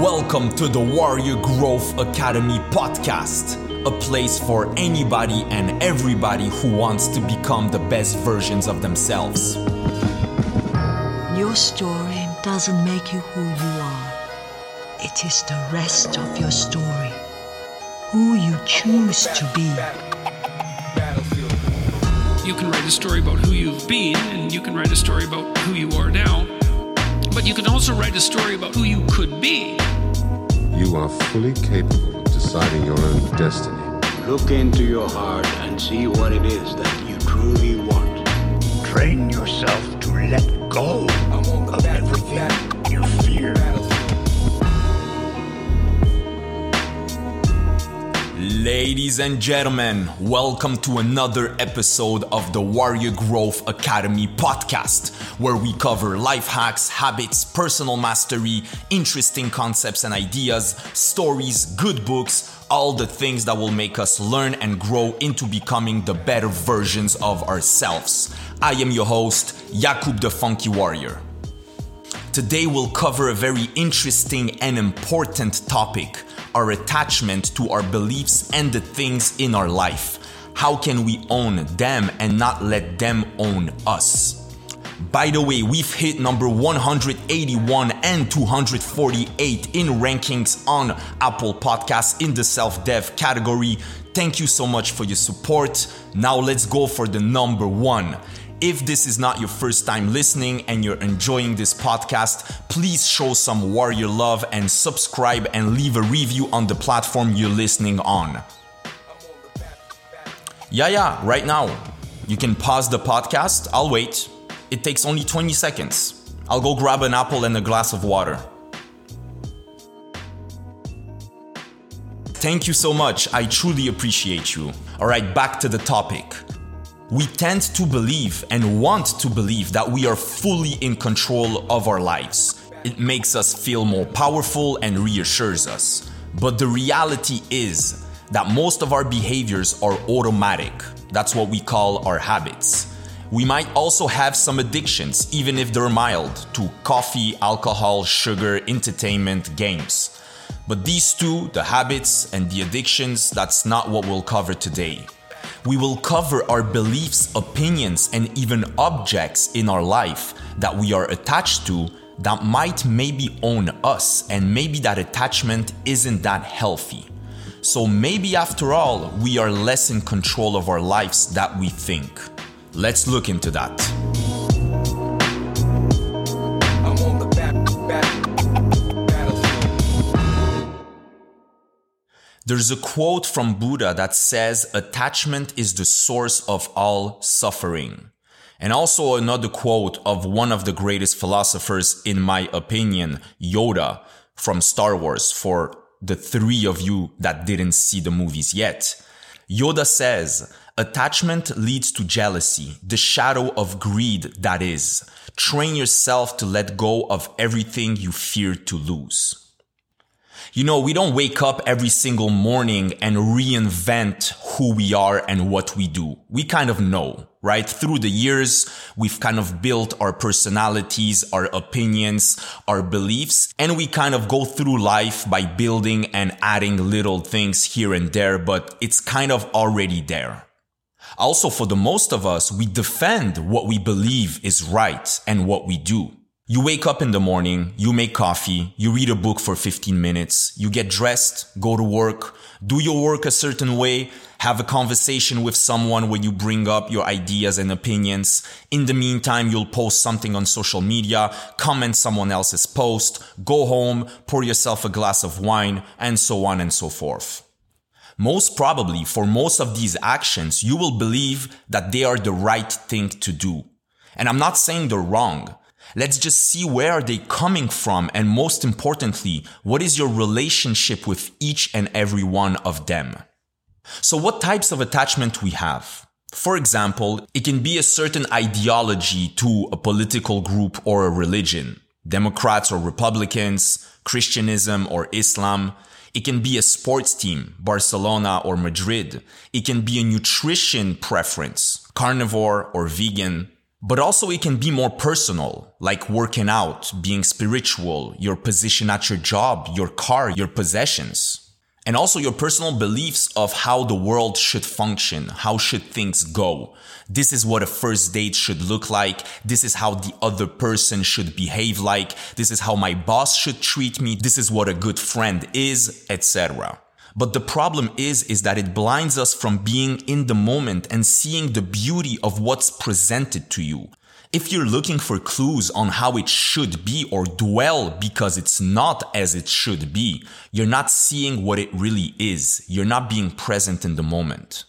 Welcome to the Warrior Growth Academy podcast, a place for anybody and everybody who wants to become the best versions of themselves. Your story doesn't make you who you are. It is the rest of your story. Who you choose to be. You can write a story about who you've been, and you can write a story about who you are now. But you can also write a story about who you could be. You are fully capable of deciding your own destiny. Look into your heart and see what it is that you truly want. Train yourself to let go of everything Ladies and gentlemen, welcome to another episode of the Warrior Growth Academy podcast, where we cover life hacks, habits, personal mastery, interesting concepts and ideas, stories, good books, all the things that will make us learn and grow into becoming the better versions of ourselves. I am your host, Jakub the Funky Warrior. Today we'll cover a very interesting and important topic our attachment to our beliefs and the things in our life. How can we own them and not let them own us? By the way, we've hit number 181 and 248 in rankings on Apple Podcasts in the self dev category. Thank you so much for your support. Now let's go for the number one. If this is not your first time listening and you're enjoying this podcast, please show some warrior love and subscribe and leave a review on the platform you're listening on. Yeah, yeah, right now. You can pause the podcast. I'll wait. It takes only 20 seconds. I'll go grab an apple and a glass of water. Thank you so much. I truly appreciate you. All right, back to the topic. We tend to believe and want to believe that we are fully in control of our lives. It makes us feel more powerful and reassures us. But the reality is that most of our behaviors are automatic. That's what we call our habits. We might also have some addictions, even if they're mild, to coffee, alcohol, sugar, entertainment, games. But these two, the habits and the addictions, that's not what we'll cover today. We will cover our beliefs, opinions, and even objects in our life that we are attached to that might maybe own us, and maybe that attachment isn't that healthy. So maybe after all, we are less in control of our lives that we think. Let's look into that. There's a quote from Buddha that says, attachment is the source of all suffering. And also another quote of one of the greatest philosophers, in my opinion, Yoda from Star Wars for the three of you that didn't see the movies yet. Yoda says, attachment leads to jealousy, the shadow of greed that is. Train yourself to let go of everything you fear to lose. You know, we don't wake up every single morning and reinvent who we are and what we do. We kind of know, right? Through the years, we've kind of built our personalities, our opinions, our beliefs, and we kind of go through life by building and adding little things here and there, but it's kind of already there. Also, for the most of us, we defend what we believe is right and what we do. You wake up in the morning, you make coffee, you read a book for 15 minutes, you get dressed, go to work, do your work a certain way, have a conversation with someone where you bring up your ideas and opinions. In the meantime, you'll post something on social media, comment someone else's post, go home, pour yourself a glass of wine, and so on and so forth. Most probably, for most of these actions, you will believe that they are the right thing to do. And I'm not saying they're wrong. Let's just see where are they coming from and most importantly, what is your relationship with each and every one of them? So what types of attachment we have? For example, it can be a certain ideology to a political group or a religion. Democrats or Republicans, Christianism or Islam. It can be a sports team, Barcelona or Madrid. It can be a nutrition preference, carnivore or vegan. But also it can be more personal, like working out, being spiritual, your position at your job, your car, your possessions. And also your personal beliefs of how the world should function, how should things go. This is what a first date should look like. This is how the other person should behave like. This is how my boss should treat me. This is what a good friend is, etc. But the problem is, is that it blinds us from being in the moment and seeing the beauty of what's presented to you. If you're looking for clues on how it should be or dwell because it's not as it should be, you're not seeing what it really is. You're not being present in the moment.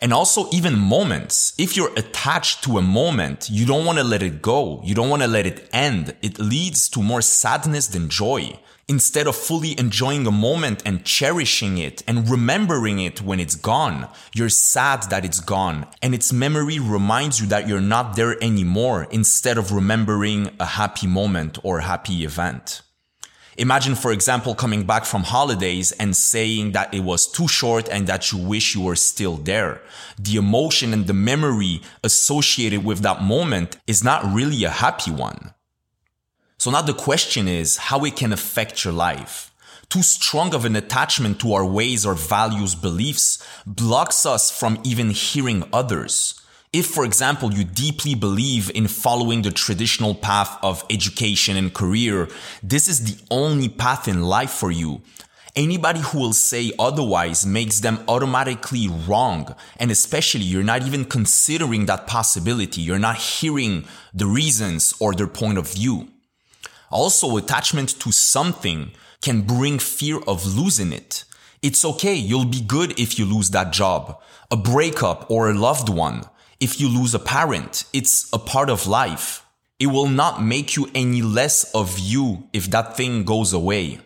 And also even moments. If you're attached to a moment, you don't want to let it go. You don't want to let it end. It leads to more sadness than joy. Instead of fully enjoying a moment and cherishing it and remembering it when it's gone, you're sad that it's gone and its memory reminds you that you're not there anymore instead of remembering a happy moment or a happy event. Imagine, for example, coming back from holidays and saying that it was too short and that you wish you were still there. The emotion and the memory associated with that moment is not really a happy one. So now the question is how it can affect your life. Too strong of an attachment to our ways or values, beliefs blocks us from even hearing others. If, for example, you deeply believe in following the traditional path of education and career, this is the only path in life for you. Anybody who will say otherwise makes them automatically wrong. And especially you're not even considering that possibility. You're not hearing the reasons or their point of view. Also, attachment to something can bring fear of losing it. It's okay. You'll be good if you lose that job, a breakup or a loved one. If you lose a parent, it's a part of life. It will not make you any less of you if that thing goes away.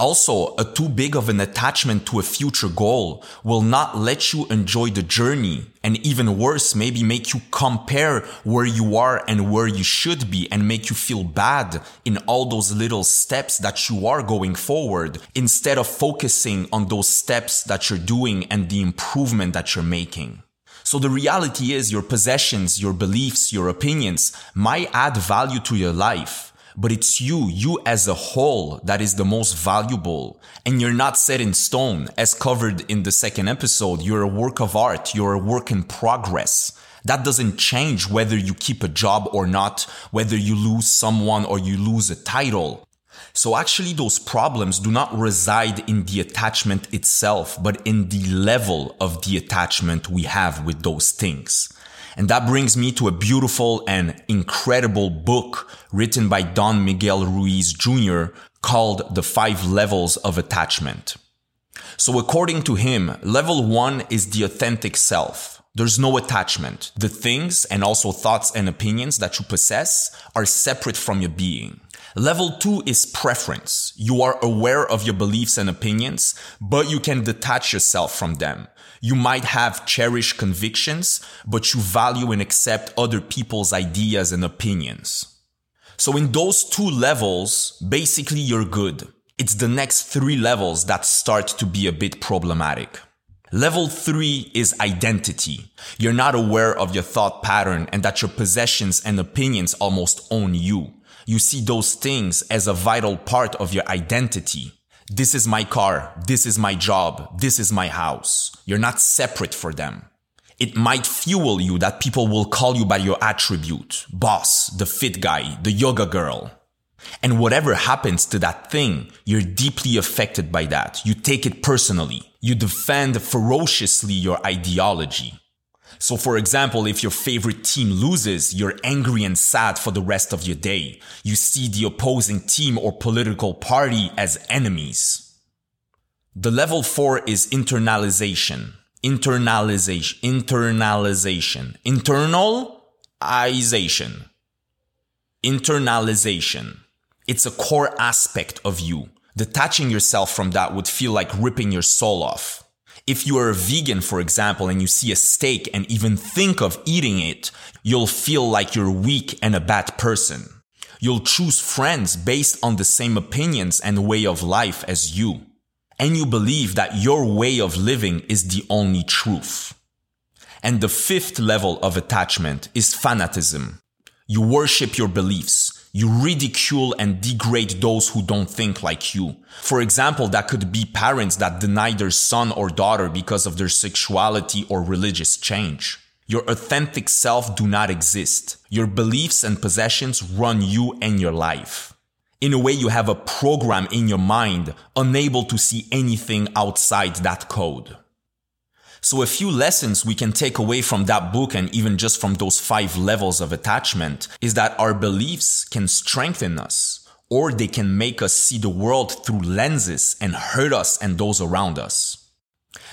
Also, a too big of an attachment to a future goal will not let you enjoy the journey and even worse, maybe make you compare where you are and where you should be and make you feel bad in all those little steps that you are going forward instead of focusing on those steps that you're doing and the improvement that you're making. So the reality is your possessions, your beliefs, your opinions might add value to your life but it's you, you as a whole that is the most valuable. And you're not set in stone. As covered in the second episode, you're a work of art. You're a work in progress. That doesn't change whether you keep a job or not, whether you lose someone or you lose a title. So actually those problems do not reside in the attachment itself, but in the level of the attachment we have with those things. And that brings me to a beautiful and incredible book written by Don Miguel Ruiz Jr. called The Five Levels of Attachment. So according to him, level one is the authentic self. There's no attachment. The things and also thoughts and opinions that you possess are separate from your being. Level two is preference. You are aware of your beliefs and opinions, but you can detach yourself from them. You might have cherished convictions, but you value and accept other people's ideas and opinions. So in those two levels, basically you're good. It's the next three levels that start to be a bit problematic. Level three is identity. You're not aware of your thought pattern and that your possessions and opinions almost own you. You see those things as a vital part of your identity. This is my car. This is my job. This is my house. You're not separate for them. It might fuel you that people will call you by your attribute. Boss, the fit guy, the yoga girl. And whatever happens to that thing, you're deeply affected by that. You take it personally. You defend ferociously your ideology. So for example, if your favorite team loses, you're angry and sad for the rest of your day. You see the opposing team or political party as enemies. The level four is internalization. Internalization. Internalization. Internalization. Internalization. It's a core aspect of you. Detaching yourself from that would feel like ripping your soul off. If you are a vegan, for example, and you see a steak and even think of eating it, you'll feel like you're weak and a bad person. You'll choose friends based on the same opinions and way of life as you. And you believe that your way of living is the only truth. And the fifth level of attachment is fanatism. You worship your beliefs. You ridicule and degrade those who don't think like you. For example, that could be parents that deny their son or daughter because of their sexuality or religious change. Your authentic self do not exist. Your beliefs and possessions run you and your life. In a way, you have a program in your mind unable to see anything outside that code. So a few lessons we can take away from that book and even just from those five levels of attachment is that our beliefs can strengthen us or they can make us see the world through lenses and hurt us and those around us.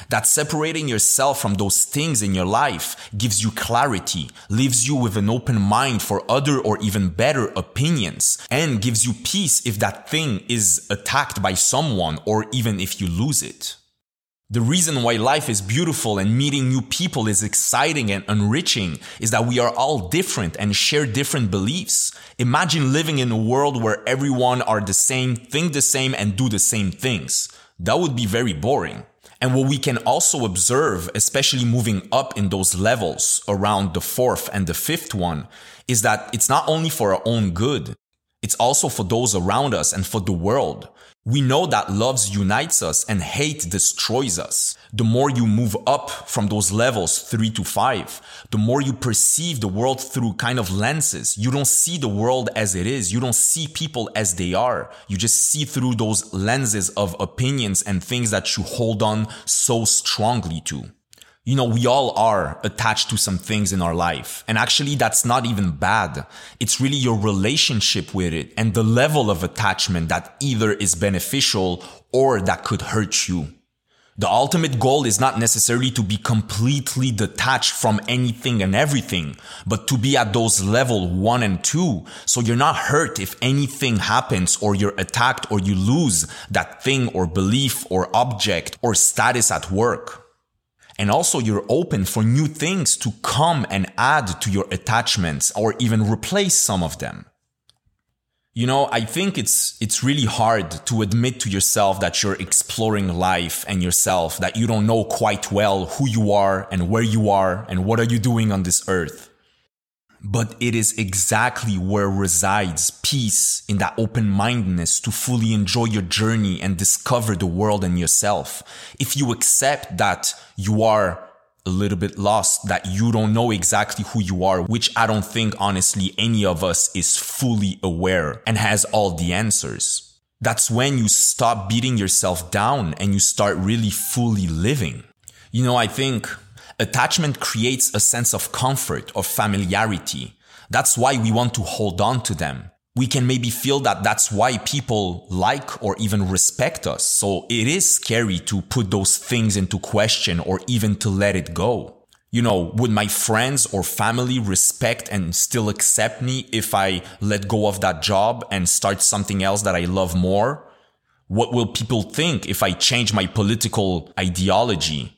That separating yourself from those things in your life gives you clarity, leaves you with an open mind for other or even better opinions, and gives you peace if that thing is attacked by someone or even if you lose it. The reason why life is beautiful and meeting new people is exciting and enriching is that we are all different and share different beliefs. Imagine living in a world where everyone are the same, think the same, and do the same things. That would be very boring. And what we can also observe, especially moving up in those levels around the fourth and the fifth one, is that it's not only for our own good, it's also for those around us and for the world. We know that love unites us and hate destroys us. The more you move up from those levels three to five, the more you perceive the world through kind of lenses. You don't see the world as it is. You don't see people as they are. You just see through those lenses of opinions and things that you hold on so strongly to you know, we all are attached to some things in our life. And actually, that's not even bad. It's really your relationship with it and the level of attachment that either is beneficial or that could hurt you. The ultimate goal is not necessarily to be completely detached from anything and everything, but to be at those level one and two. So you're not hurt if anything happens or you're attacked or you lose that thing or belief or object or status at work. And also you're open for new things to come and add to your attachments or even replace some of them. You know, I think it's, it's really hard to admit to yourself that you're exploring life and yourself, that you don't know quite well who you are and where you are and what are you doing on this earth. But it is exactly where resides peace in that open mindedness to fully enjoy your journey and discover the world and yourself. If you accept that you are a little bit lost, that you don't know exactly who you are, which I don't think honestly any of us is fully aware and has all the answers. That's when you stop beating yourself down and you start really fully living. You know, I think Attachment creates a sense of comfort or familiarity. That's why we want to hold on to them. We can maybe feel that that's why people like or even respect us. So it is scary to put those things into question or even to let it go. You know, would my friends or family respect and still accept me if I let go of that job and start something else that I love more? What will people think if I change my political ideology?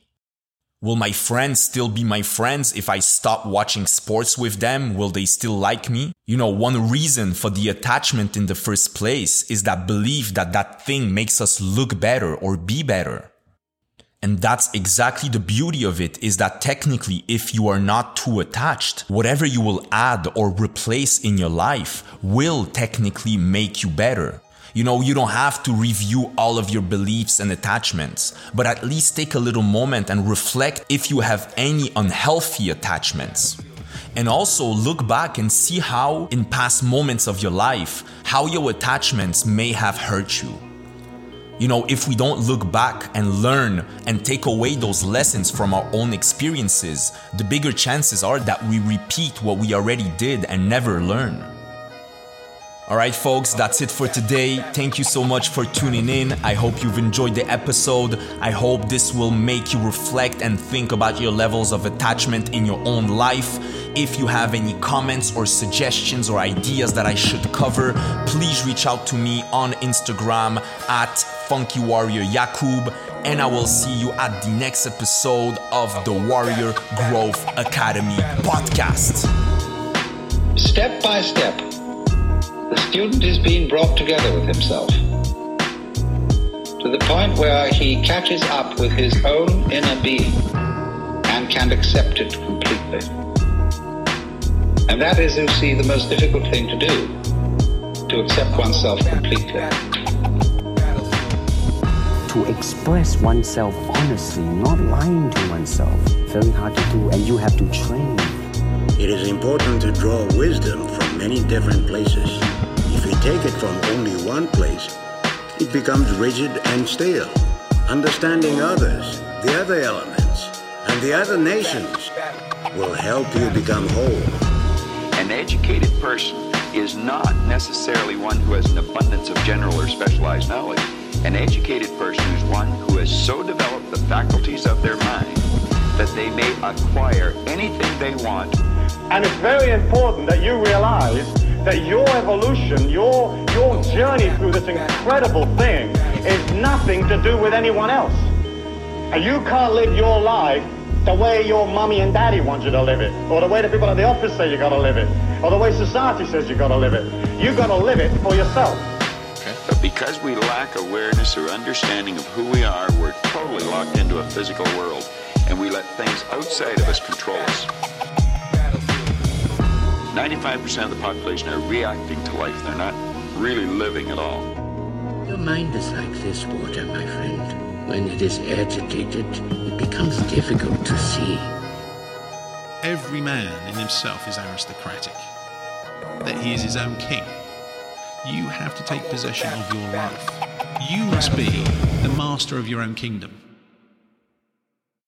Will my friends still be my friends if I stop watching sports with them? Will they still like me? You know, one reason for the attachment in the first place is that belief that that thing makes us look better or be better. And that's exactly the beauty of it is that technically, if you are not too attached, whatever you will add or replace in your life will technically make you better. You know, you don't have to review all of your beliefs and attachments, but at least take a little moment and reflect if you have any unhealthy attachments. And also look back and see how, in past moments of your life, how your attachments may have hurt you. You know, if we don't look back and learn and take away those lessons from our own experiences, the bigger chances are that we repeat what we already did and never learn. All right, folks, that's it for today. Thank you so much for tuning in. I hope you've enjoyed the episode. I hope this will make you reflect and think about your levels of attachment in your own life. If you have any comments or suggestions or ideas that I should cover, please reach out to me on Instagram at Funky Warrior Yakub, and I will see you at the next episode of the Warrior Growth Academy podcast. Step by step the student is being brought together with himself to the point where he catches up with his own inner being and can accept it completely. And that is, you see, the most difficult thing to do, to accept oneself completely. To express oneself honestly, not lying to oneself, very hard to do, and you have to train. It is important to draw wisdom from many different places. If we take it from only one place, it becomes rigid and stale. Understanding others, the other elements, and the other nations will help you become whole. An educated person is not necessarily one who has an abundance of general or specialized knowledge. An educated person is one who has so developed the faculties of their mind that they may acquire anything they want. And it's very important that you realize that your evolution, your, your journey through this incredible thing is nothing to do with anyone else. And you can't live your life the way your mummy and daddy want you to live it, or the way the people at the office say you gotta live it, or the way society says you gotta live it. You gotta live it for yourself. But because we lack awareness or understanding of who we are, we're totally locked into a physical world, and we let things outside of us control us. 95% of the population are reacting to life. They're not really living at all. Your mind is like this water, my friend. When it is agitated, it becomes difficult to see. Every man in himself is aristocratic, that he is his own king. You have to take possession of your life. You must be the master of your own kingdom.